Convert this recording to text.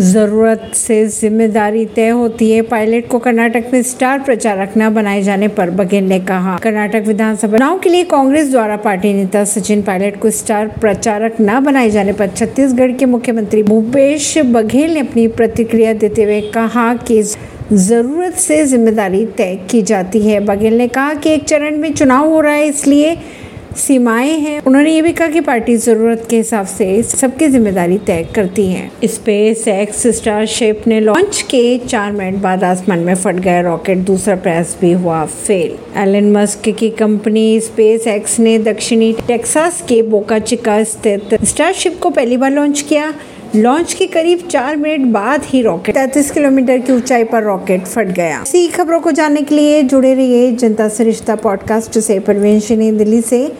ज़रूरत से ज़िम्मेदारी तय होती है। पायलट को कर्नाटक में स्टार प्रचारक न बनाए जाने पर बघेल ने कहा, कर्नाटक विधानसभा चुनाव के लिए कांग्रेस द्वारा पार्टी नेता सचिन पायलट को स्टार प्रचारक न बनाए जाने पर छत्तीसगढ़ के मुख्यमंत्री भूपेश बघेल ने अपनी प्रतिक्रिया देते हुए कहा कि ज़रूरत से ज़िम्मेदारी तय की जाती है। बघेल ने कहा कि एक चरण में चुनाव हो रहा है, इसलिए सीमाएँ हैं। उन्होंने ये भी कहा कि पार्टी ज़रूरत के हिसाब से सबकी ज़िम्मेदारी तय करती है। स्पेस एक्स स्टारशिप ने लॉन्च के चार मिनट बाद आसमान में फट गया रॉकेट दूसरा प्रयास भी हुआ फेल। एलन मस्क की कंपनी स्पेस एक्स ने दक्षिणी टेक्सास के बोका चिका स्थित स्टारशिप को पहली बार लॉन्च किया। लॉन्च के करीब चार मिनट बाद ही रॉकेट तैतीस किलोमीटर की ऊंचाई पर रॉकेट फट गया। इसी खबरों को जानने के लिए जुड़े रहिए जनता सरिश्ता रिश्ता पॉडकास्ट से। परवेश दिल्ली से।